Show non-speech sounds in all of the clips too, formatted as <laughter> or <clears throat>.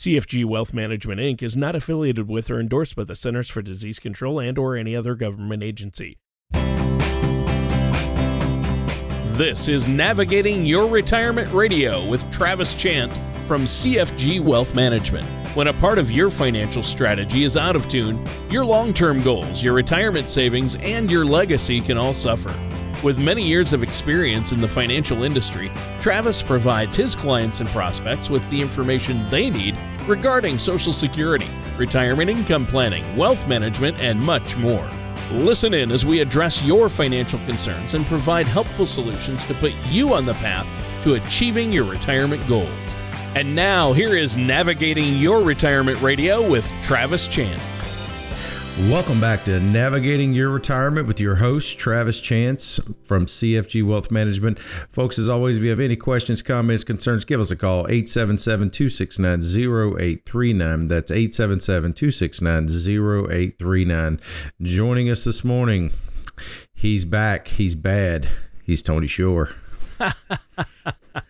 CFG Wealth Management Inc. is not affiliated with or endorsed by the Centers for Disease Control and or any other government agency. This is Navigating Your Retirement Radio with Travis Chance from CFG Wealth Management. When a part of your financial strategy is out of tune, your long term goals, your retirement savings, and your legacy can all suffer. With many years of experience in the financial industry, Travis provides his clients and prospects with the information they need regarding Social Security, retirement income planning, wealth management, and much more. Listen in as we address your financial concerns and provide helpful solutions to put you on the path to achieving your retirement goals. And now, here is Navigating Your Retirement Radio with Travis Chance. Welcome back to Navigating Your Retirement with your host, Travis Chance from CFG Wealth Management. Folks, as always, if you have any questions, comments, concerns, give us a call 877 269 0839. That's 877 269 0839. Joining us this morning, he's back. He's bad. He's Tony Shore. <laughs>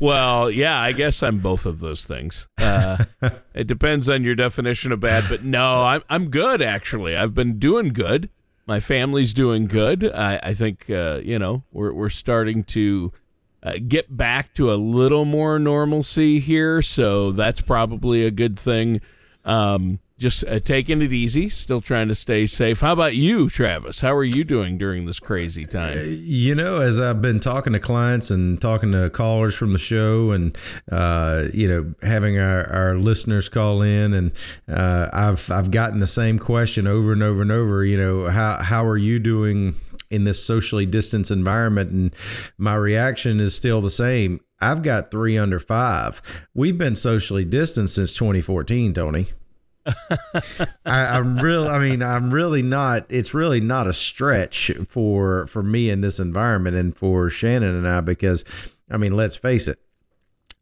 Well, yeah, I guess I'm both of those things. Uh, <laughs> it depends on your definition of bad, but no, I'm I'm good actually. I've been doing good. My family's doing good. I, I think uh, you know we're we're starting to uh, get back to a little more normalcy here, so that's probably a good thing. Um, just uh, taking it easy, still trying to stay safe. How about you, Travis? How are you doing during this crazy time? You know, as I've been talking to clients and talking to callers from the show, and uh, you know, having our, our listeners call in, and uh, I've I've gotten the same question over and over and over. You know, how how are you doing? in this socially distanced environment and my reaction is still the same i've got three under five we've been socially distanced since 2014 tony I, am real. I mean, I'm really not. It's really not a stretch for for me in this environment and for Shannon and I because, I mean, let's face it.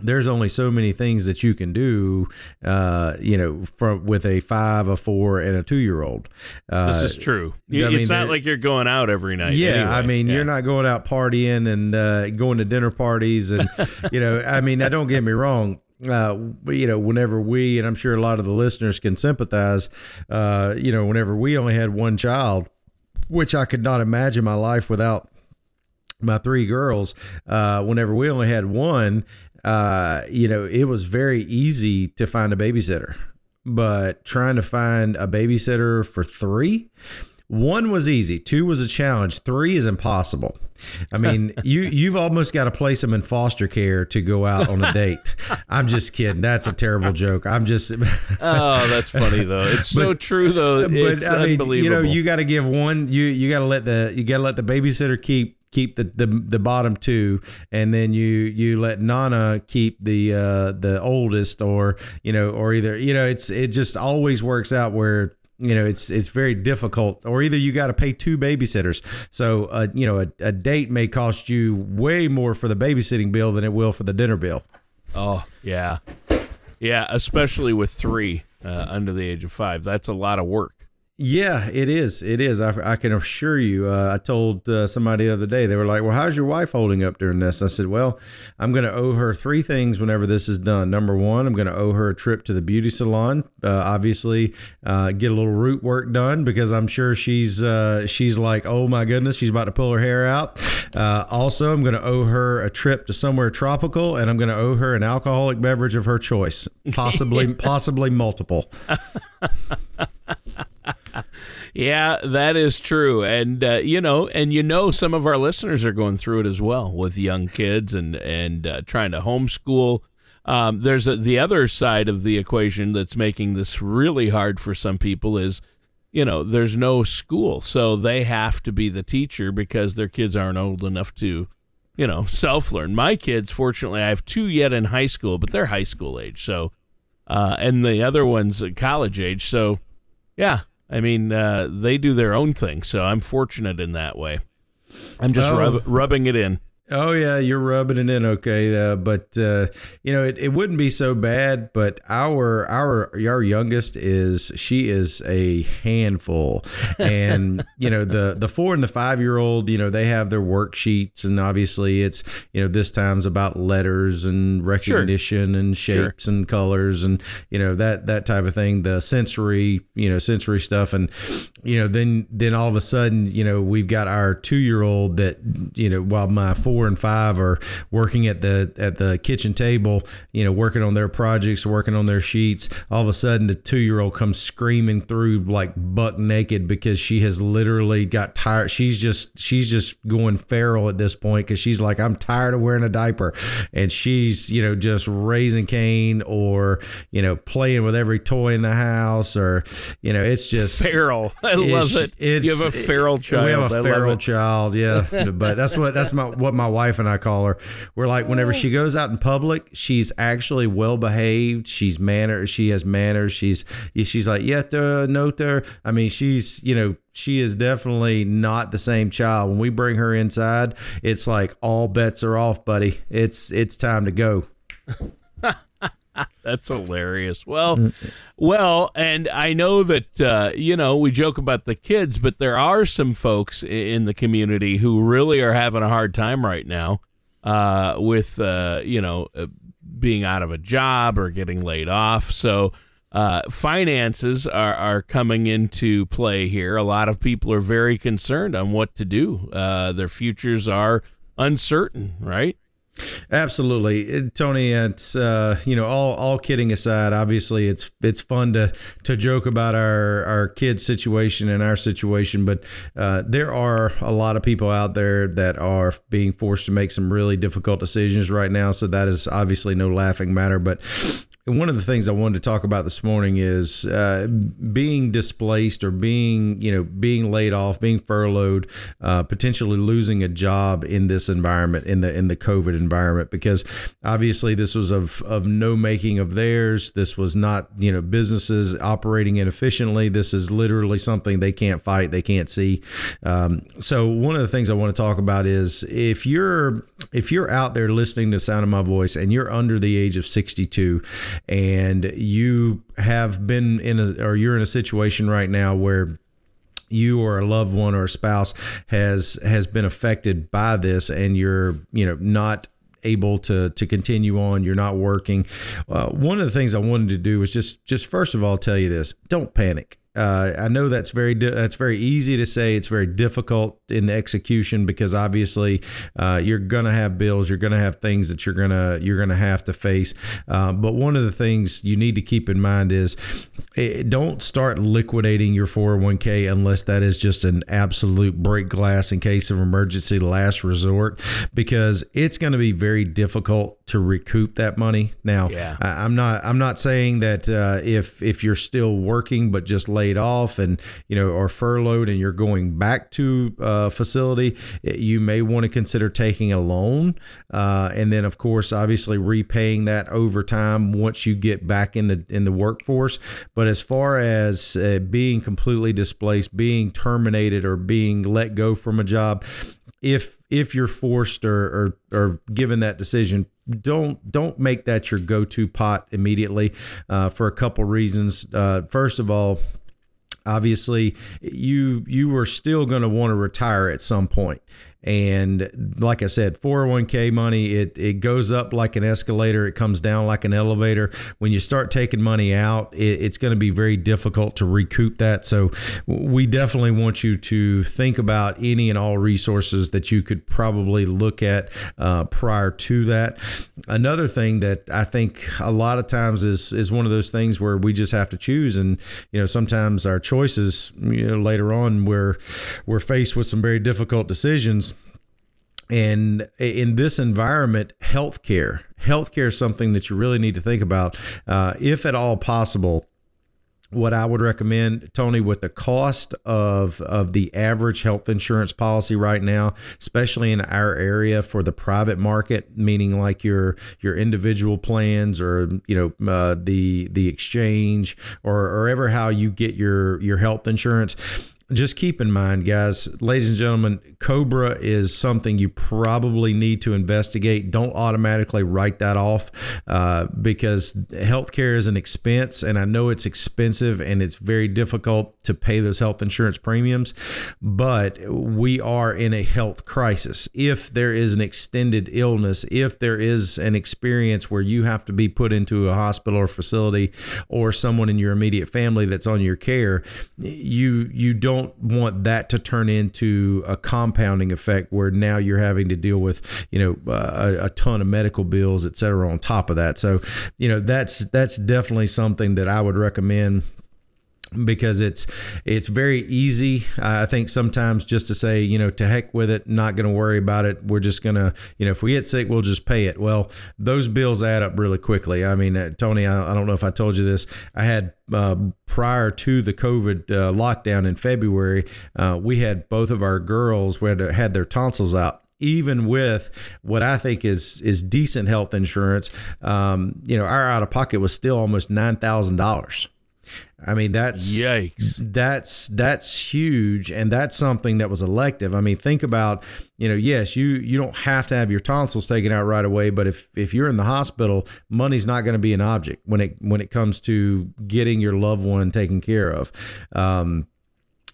There's only so many things that you can do, uh, you know, from with a five, a four, and a two year old. Uh, this is true. I it's mean, not like you're going out every night. Yeah, anyway. I mean, yeah. you're not going out partying and uh, going to dinner parties, and <laughs> you know, I mean, now don't get me wrong uh, you know, whenever we, and I'm sure a lot of the listeners can sympathize, uh, you know, whenever we only had one child, which I could not imagine my life without my three girls, uh, whenever we only had one, uh, you know, it was very easy to find a babysitter. But trying to find a babysitter for three, one was easy, two was a challenge, three is impossible. I mean, <laughs> you you've almost got to place them in foster care to go out on a <laughs> date. I'm just kidding. That's a terrible joke. I'm just. <laughs> oh, that's funny though. It's so true though. It's but I mean, you know, you got to give one. You you got to let the you got to let the babysitter keep keep the, the the bottom two and then you you let nana keep the uh the oldest or you know or either you know it's it just always works out where you know it's it's very difficult or either you got to pay two babysitters. So uh, you know a, a date may cost you way more for the babysitting bill than it will for the dinner bill. Oh yeah. Yeah especially with three uh, under the age of five. That's a lot of work yeah, it is. It is. I, I can assure you. Uh, I told uh, somebody the other day, they were like, Well, how's your wife holding up during this? I said, Well, I'm going to owe her three things whenever this is done. Number one, I'm going to owe her a trip to the beauty salon. Uh, obviously, uh, get a little root work done because I'm sure she's uh, she's like, Oh my goodness, she's about to pull her hair out. Uh, also, I'm going to owe her a trip to somewhere tropical and I'm going to owe her an alcoholic beverage of her choice, possibly, <laughs> possibly multiple. Yeah, that is true, and uh, you know, and you know, some of our listeners are going through it as well with young kids and and uh, trying to homeschool. Um, there's a, the other side of the equation that's making this really hard for some people is, you know, there's no school, so they have to be the teacher because their kids aren't old enough to, you know, self learn. My kids, fortunately, I have two yet in high school, but they're high school age, so, uh, and the other one's college age, so. Yeah, I mean, uh, they do their own thing, so I'm fortunate in that way. I'm just oh. rub, rubbing it in. Oh yeah, you're rubbing it in okay, uh, but uh, you know it, it wouldn't be so bad. But our our our youngest is she is a handful, and <laughs> you know the the four and the five year old, you know they have their worksheets, and obviously it's you know this time's about letters and recognition sure. and shapes sure. and colors and you know that that type of thing. The sensory you know sensory stuff, and you know then then all of a sudden you know we've got our two year old that you know while my four four and five are working at the at the kitchen table, you know, working on their projects, working on their sheets. All of a sudden, the two year old comes screaming through like buck naked because she has literally got tired. She's just she's just going feral at this point because she's like, I'm tired of wearing a diaper, and she's you know just raising Cain or you know playing with every toy in the house or you know it's just feral. <laughs> I love it. It's, you have a feral child. We have a feral child, yeah. <laughs> but that's what that's my what my wife and I call her. We're like, whenever she oh. goes out in public, she's actually well behaved. She's manner. She has manners. She's she's like, yeah, the no, there. I mean, she's you know she is definitely not the same child. When we bring her inside, it's like all bets are off, buddy. It's it's time to go. <laughs> <laughs> That's hilarious. Well, well, and I know that uh, you know we joke about the kids, but there are some folks in the community who really are having a hard time right now uh, with uh, you know uh, being out of a job or getting laid off. So uh, finances are are coming into play here. A lot of people are very concerned on what to do. Uh, their futures are uncertain, right? Absolutely, Tony. It's uh, you know all all kidding aside. Obviously, it's it's fun to to joke about our our kids' situation and our situation, but uh, there are a lot of people out there that are being forced to make some really difficult decisions right now. So that is obviously no laughing matter. But one of the things I wanted to talk about this morning is uh, being displaced or being, you know, being laid off, being furloughed, uh, potentially losing a job in this environment, in the in the COVID environment, because obviously this was of of no making of theirs. This was not, you know, businesses operating inefficiently. This is literally something they can't fight, they can't see. Um, so one of the things I want to talk about is if you're if you're out there listening to sound of my voice and you're under the age of 62 and you have been in a or you're in a situation right now where you or a loved one or a spouse has has been affected by this and you're you know not able to to continue on you're not working uh, one of the things i wanted to do was just just first of all tell you this don't panic uh, I know that's very that's very easy to say. It's very difficult in execution because obviously uh, you're gonna have bills, you're gonna have things that you're gonna you're gonna have to face. Uh, but one of the things you need to keep in mind is it, eh, don't start liquidating your 401k unless that is just an absolute break glass in case of emergency last resort because it's going to be very difficult to recoup that money. Now, yeah. I, am not I'm not saying that uh, if if you're still working but just laid off and you know or furloughed and you're going back to a uh, facility, you may want to consider taking a loan uh, and then of course obviously repaying that over time once you get back in the in the workforce. But as far as uh, being completely displaced, being terminated, or being let go from a job, if if you're forced or, or, or given that decision, don't don't make that your go-to pot immediately uh, for a couple reasons. Uh, first of all, obviously you you are still going to want to retire at some point and like I said, 401k money, it, it goes up like an escalator, it comes down like an elevator. When you start taking money out, it, it's going to be very difficult to recoup that. So we definitely want you to think about any and all resources that you could probably look at uh, prior to that. Another thing that I think a lot of times is is one of those things where we just have to choose, and you know sometimes our choices, you know, later on we're we're faced with some very difficult decisions and in this environment, healthcare, healthcare is something that you really need to think about. Uh, if at all possible, what I would recommend, Tony, with the cost of of the average health insurance policy right now, especially in our area for the private market, meaning like your your individual plans or you know uh, the the exchange or or ever how you get your your health insurance just keep in mind, guys, ladies and gentlemen, Cobra is something you probably need to investigate. Don't automatically write that off uh, because healthcare is an expense, and I know it's expensive and it's very difficult to pay those health insurance premiums. But we are in a health crisis. If there is an extended illness, if there is an experience where you have to be put into a hospital or facility, or someone in your immediate family that's on your care, you you don't want that to turn into a compounding effect where now you're having to deal with you know a, a ton of medical bills, et cetera, on top of that. So you know that's that's definitely something that I would recommend because it's it's very easy i think sometimes just to say you know to heck with it not going to worry about it. We're just going to you know if we get sick we'll just pay it. Well those bills add up really quickly. I mean uh, tony I, I, don't know if i told you this. I had uh, prior to the covid uh, lockdown in february uh, we had both of our girls who had, had their tonsils out. Even with what I think is is decent health insurance, um, you know, our out of pocket was still almost nine thousand dollars. I mean that's yikes. That's that's huge, and that's something that was elective. I mean, think about you know, yes, you you don't have to have your tonsils taken out right away, but if if you're in the hospital, money's not going to be an object when it when it comes to getting your loved one taken care of. Um,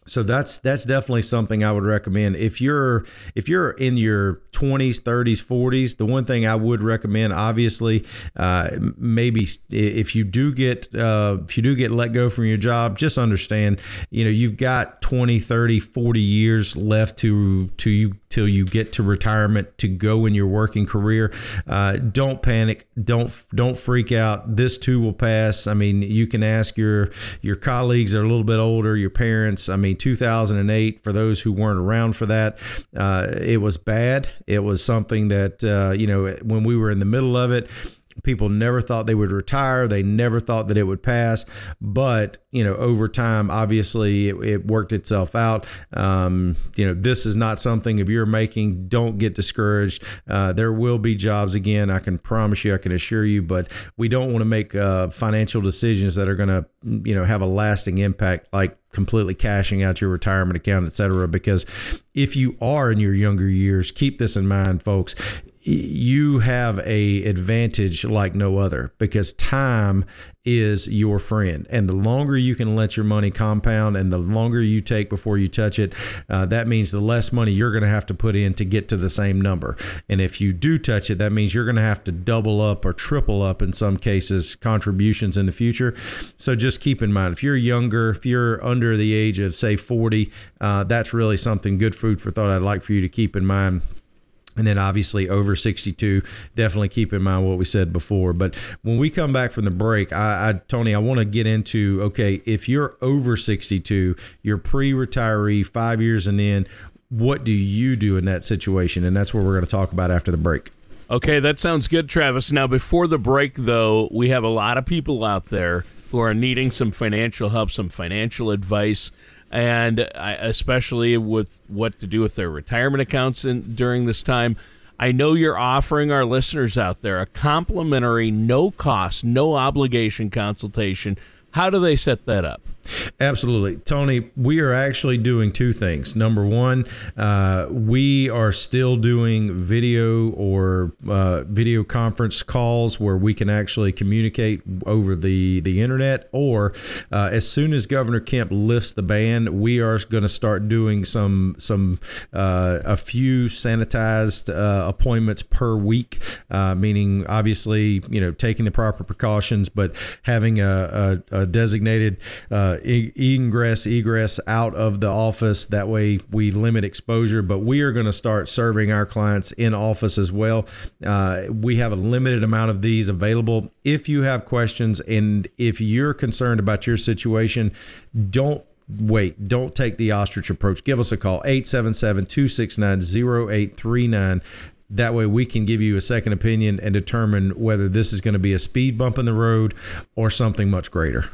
so that's that's definitely something I would recommend. If you're if you're in your 20s, 30s, 40s, the one thing I would recommend, obviously, uh, maybe if you do get uh, if you do get let go from your job, just understand, you know, you've got 20, 30, 40 years left to to you till you get to retirement to go in your working career. Uh, don't panic. Don't don't freak out. This too will pass. I mean, you can ask your your colleagues that are a little bit older, your parents. I mean, 2008 for those who weren't around for that, uh, it was bad. It was something that uh, you know when we were in the middle of it People never thought they would retire. They never thought that it would pass. But, you know, over time, obviously, it, it worked itself out. Um, you know, this is not something, if you're making, don't get discouraged. Uh, there will be jobs again. I can promise you, I can assure you, but we don't want to make uh, financial decisions that are going to, you know, have a lasting impact like completely cashing out your retirement account, et cetera. Because if you are in your younger years, keep this in mind, folks you have a advantage like no other because time is your friend. And the longer you can let your money compound and the longer you take before you touch it uh, that means the less money you're going to have to put in to get to the same number. And if you do touch it that means you're going to have to double up or triple up in some cases contributions in the future. So just keep in mind if you're younger if you're under the age of say 40 uh, that's really something good food for thought i'd like for you to keep in mind and then obviously over 62, definitely keep in mind what we said before. But when we come back from the break, I, I Tony, I want to get into okay, if you're over 62, you're pre retiree, five years and in, what do you do in that situation? And that's what we're going to talk about after the break. Okay, that sounds good, Travis. Now, before the break, though, we have a lot of people out there who are needing some financial help, some financial advice and especially with what to do with their retirement accounts in, during this time. I know you're offering our listeners out there a complimentary, no cost, no obligation consultation. How do they set that up? Absolutely. Tony, we are actually doing two things. Number one, uh, we are still doing video or uh, video conference calls where we can actually communicate over the, the internet. Or uh, as soon as Governor Kemp lifts the ban, we are going to start doing some, some uh, a few sanitized uh, appointments per week, uh, meaning obviously, you know, taking the proper precautions, but having a, a, a designated ingress egress out of the office. That way we limit exposure but we are going to start serving our clients in office as well. Uh, we have a limited amount of these available. If you have questions and if you're concerned about your situation don't wait. Don't take the ostrich approach. Give us a call 877-269-0839 that way we can give you a second opinion and determine whether this is going to be a speed bump in the road or something much greater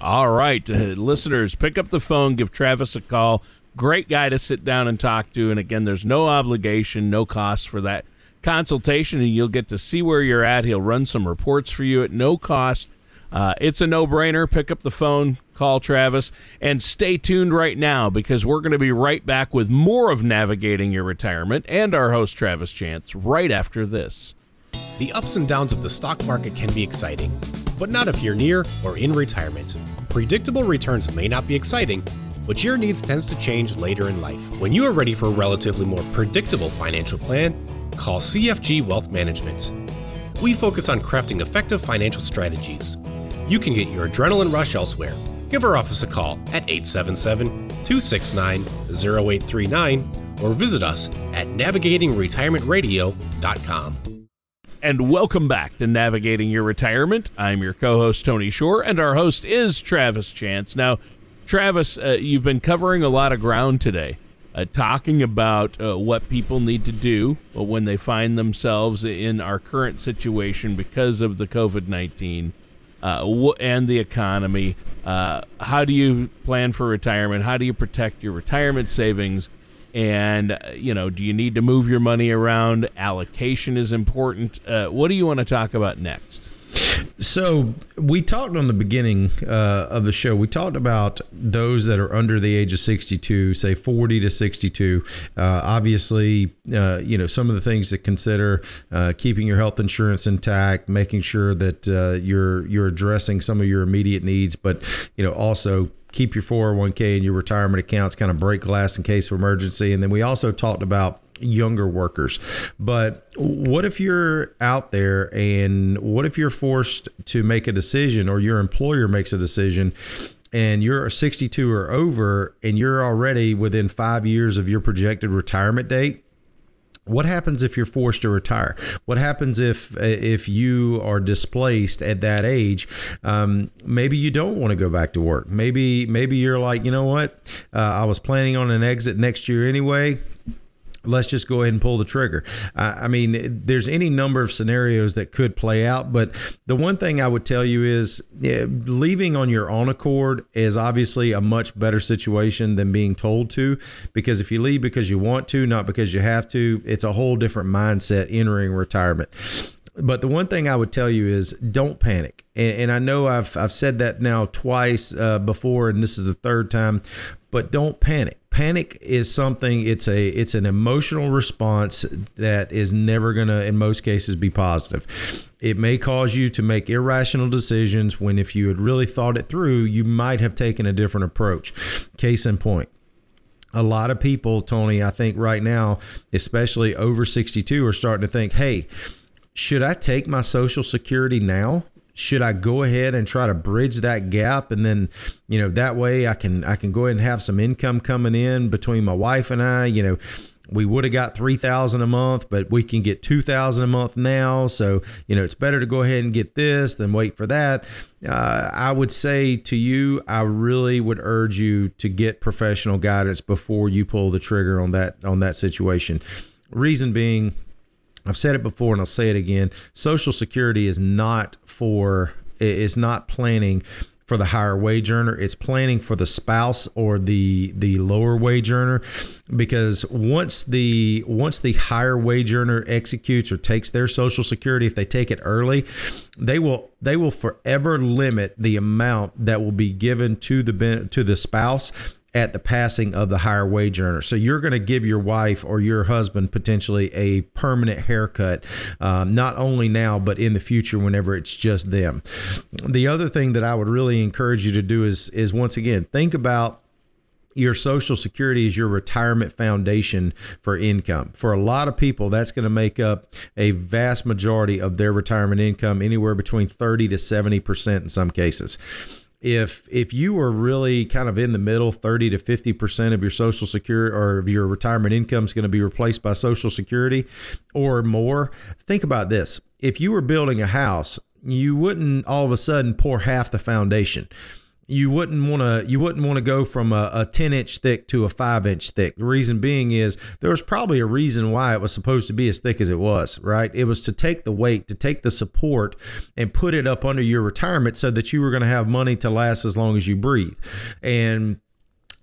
all right, uh, listeners, pick up the phone, give Travis a call. Great guy to sit down and talk to. And again, there's no obligation, no cost for that consultation, and you'll get to see where you're at. He'll run some reports for you at no cost. Uh, it's a no brainer. Pick up the phone, call Travis. And stay tuned right now because we're going to be right back with more of navigating your retirement and our host, Travis Chance, right after this. The ups and downs of the stock market can be exciting, but not if you're near or in retirement. Predictable returns may not be exciting, but your needs tends to change later in life. When you are ready for a relatively more predictable financial plan, call CFG Wealth Management. We focus on crafting effective financial strategies. You can get your adrenaline rush elsewhere. Give our office a call at 877 269 0839 or visit us at navigatingretirementradio.com. And welcome back to Navigating Your Retirement. I'm your co host, Tony Shore, and our host is Travis Chance. Now, Travis, uh, you've been covering a lot of ground today, uh, talking about uh, what people need to do when they find themselves in our current situation because of the COVID 19 uh, and the economy. Uh, how do you plan for retirement? How do you protect your retirement savings? And uh, you know do you need to move your money around allocation is important uh, what do you want to talk about next so we talked on the beginning uh, of the show. We talked about those that are under the age of 62, say 40 to 62. Uh, obviously, uh, you know some of the things to consider: uh, keeping your health insurance intact, making sure that uh, you're you're addressing some of your immediate needs, but you know also keep your 401k and your retirement accounts kind of break glass in case of emergency. And then we also talked about younger workers. But what if you're out there and what if you're forced to make a decision or your employer makes a decision and you're 62 or over and you're already within five years of your projected retirement date? What happens if you're forced to retire? What happens if if you are displaced at that age? Um, maybe you don't want to go back to work. Maybe maybe you're like, you know what? Uh, I was planning on an exit next year anyway let's just go ahead and pull the trigger. I, mean, there's any number of scenarios that could play out, but the one thing I would tell you is leaving on your own accord is obviously a much better situation than being told to, because if you leave because you want to, not because you have to, it's a whole different mindset entering retirement. But the one thing I would tell you is don't panic. And, and I know I've, I've said that now twice uh, before, and this is the third time, but don't panic panic is something it's a it's an emotional response that is never going to in most cases be positive. It may cause you to make irrational decisions when if you had really thought it through you might have taken a different approach. Case in point a lot of people tony i think right now especially over 62 are starting to think hey should i take my social security now should I go ahead and try to bridge that gap? And then you know that way I can I can go ahead and have some income coming in between my wife and I. You know we would have got 3000 a month but we can get 2000 a month now. So you know it's better to go ahead and get this than wait for that. Uh, i would say to you i really would urge you to get professional guidance before you pull the trigger on that on that situation. Reason being I've said it before and I'll say it again. Social Security is not for is not planning for the higher wage earner. It's planning for the spouse or the the lower wage earner because once the once the higher wage earner executes or takes their social security if they take it early, they will they will forever limit the amount that will be given to the to the spouse at the passing of the higher wage earner. So you're going to give your wife or your husband potentially a permanent haircut, um, not only now, but in the future whenever it's just them. The other thing that I would really encourage you to do is, is once again, think about your social security is your retirement foundation for income. For a lot of people, that's going to make up a vast majority of their retirement income, anywhere between 30 to 70% in some cases if if you were really kind of in the middle 30 to 50% of your social security or of your retirement income is going to be replaced by social security or more think about this. If you were building a house you wouldn't all of a sudden pour half the foundation you wouldn't want to you wouldn't want to go from a, a 10 inch thick to a 5 inch thick. The reason being is there was probably a reason why it was supposed to be as thick as it was right? It was to take the weight to take the support and put it up under your retirement so that you were going to have money to last as long as you breathe. And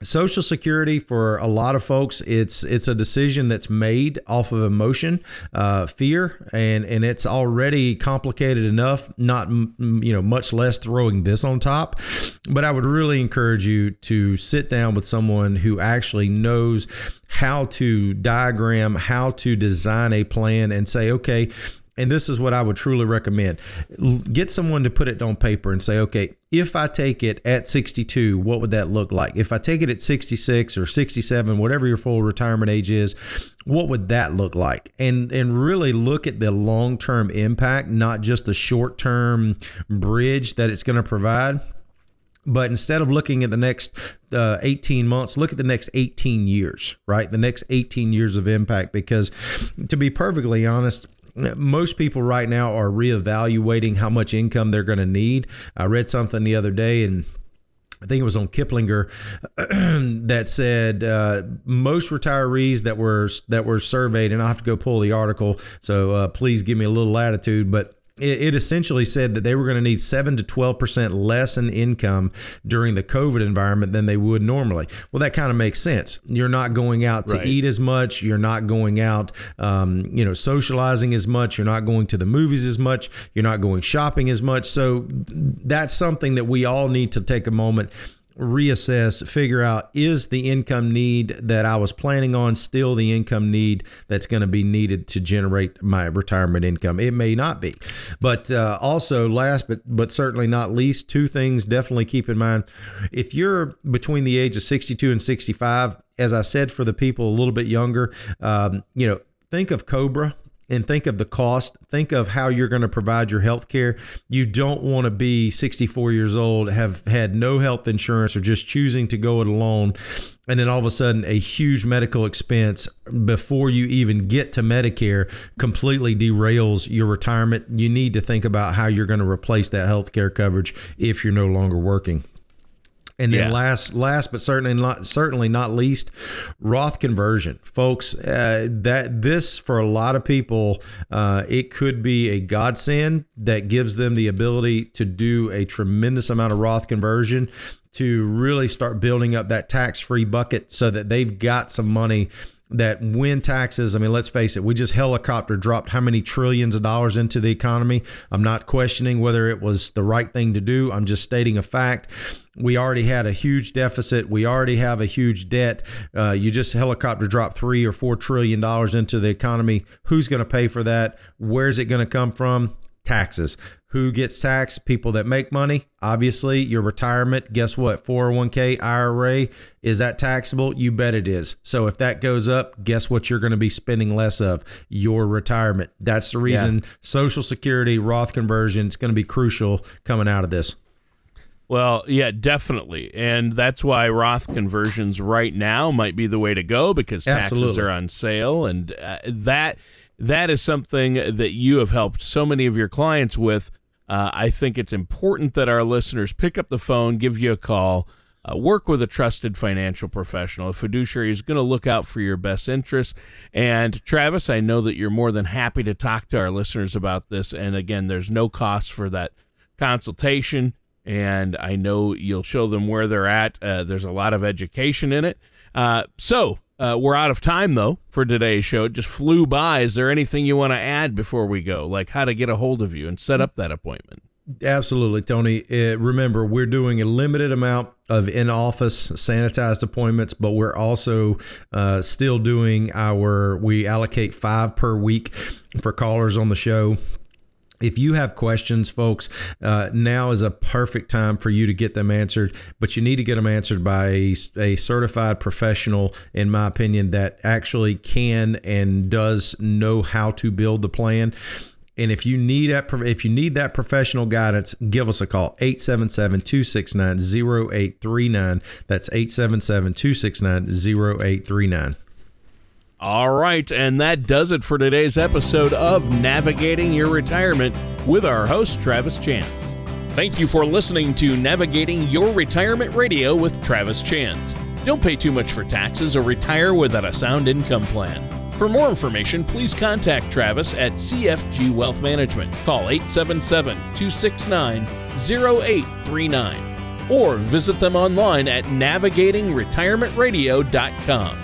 Social Security for a lot of folks, it's it's a decision that's made off of emotion, uh, fear, and and it's already complicated enough. Not you know much less throwing this on top, but I would really encourage you to sit down with someone who actually knows how to diagram, how to design a plan, and say, okay, and this is what I would truly recommend get someone to put it on paper and say, okay, if I take it at 62, what would that look like? If I take it at 66 or 67, whatever your full retirement age is, what would that look like? And and really look at the long-term impact, not just the short-term bridge that it's going to provide. But instead of looking at the next uh, 18 months, look at the next 18 years, right? The next 18 years of impact. Because to be perfectly honest, most people right now are reevaluating how much income they're going to need. I read something the other day and I think it was on Kiplinger <clears throat> that said uh, most retirees that were that were surveyed, and I have to go pull the article, so uh, please give me a little latitude. But it, it essentially said that they were going to need 7 to 12% less in income during the COVID environment than they would normally. Well, that kind of makes sense. You're not going out to right. eat as much. You're not going out, um, you know, socializing as much. You're not going to the movies as much. You're not going shopping as much. So that's something that we all need to take a moment reassess, figure out is the income need that I was planning on still the income need that's going to be needed to generate my retirement income. It may not be, but uh, also last but but certainly not least, two things definitely keep in mind. If you're between the age of 62 and 65, as I said for the people a little bit younger, um, you know, think of Cobra and think of the cost. Think of how you're going to provide your health care. You don't want to be 64 years old, have had no health insurance, or just choosing to go it alone. And then all of a sudden, a huge medical expense before you even get to Medicare completely derails your retirement. You need to think about how you're going to replace that health care coverage if you're no longer working. And then yeah. last, last but certainly not certainly not least, Roth conversion, folks. Uh, that this for a lot of people, uh, it could be a godsend that gives them the ability to do a tremendous amount of Roth conversion to really start building up that tax free bucket so that they've got some money that when taxes, I mean, let's face it, we just helicopter dropped how many trillions of dollars into the economy. I'm not questioning whether it was the right thing to do. I'm just stating a fact. We already had a huge deficit. We already have a huge debt. Uh, you just helicopter drop three or four trillion dollars into the economy. Who's going to pay for that? Where's it going to come from? Taxes. Who gets taxed? People that make money. Obviously, your retirement. Guess what? 401k, IRA. Is that taxable? You bet it is. So if that goes up, guess what you're going to be spending less of? Your retirement. That's the reason yeah. Social Security, Roth conversion is going to be crucial coming out of this. Well, yeah, definitely. And that's why Roth conversions right now might be the way to go because taxes Absolutely. are on sale and uh, that that is something that you have helped so many of your clients with. Uh, I think it's important that our listeners pick up the phone, give you a call, uh, work with a trusted financial professional. A fiduciary is going to look out for your best interests. And Travis, I know that you're more than happy to talk to our listeners about this. And again, there's no cost for that consultation and I know you'll show them where they're at. Uh, there's a lot of education in it. Uh, so uh, we're out of time though for today's show. It just flew by. Is there anything you want to add before we go, like how to get a hold of you and set up that appointment? Absolutely, Tony. Uh, remember, we're doing a limited amount of in-office sanitized appointments, but we're also uh, still doing our. We allocate five per week for callers on the show if you have questions, folks, uh, now is a perfect time for you to get them answered. But you need to get them answered by a, a, certified professional, in my opinion, that actually can and does know how to build the plan. And if you need that, if you need that professional guidance, give us a call 877-269-0839. That's 877-269-0839. All right, and that does it for today's episode of Navigating Your Retirement with our host, Travis Chance. Thank you for listening to Navigating Your Retirement Radio with Travis Chance. Don't pay too much for taxes or retire without a sound income plan. For more information, please contact Travis at CFG Wealth Management. Call 877 269 0839. or visit them online at navigatingretirementradio.com.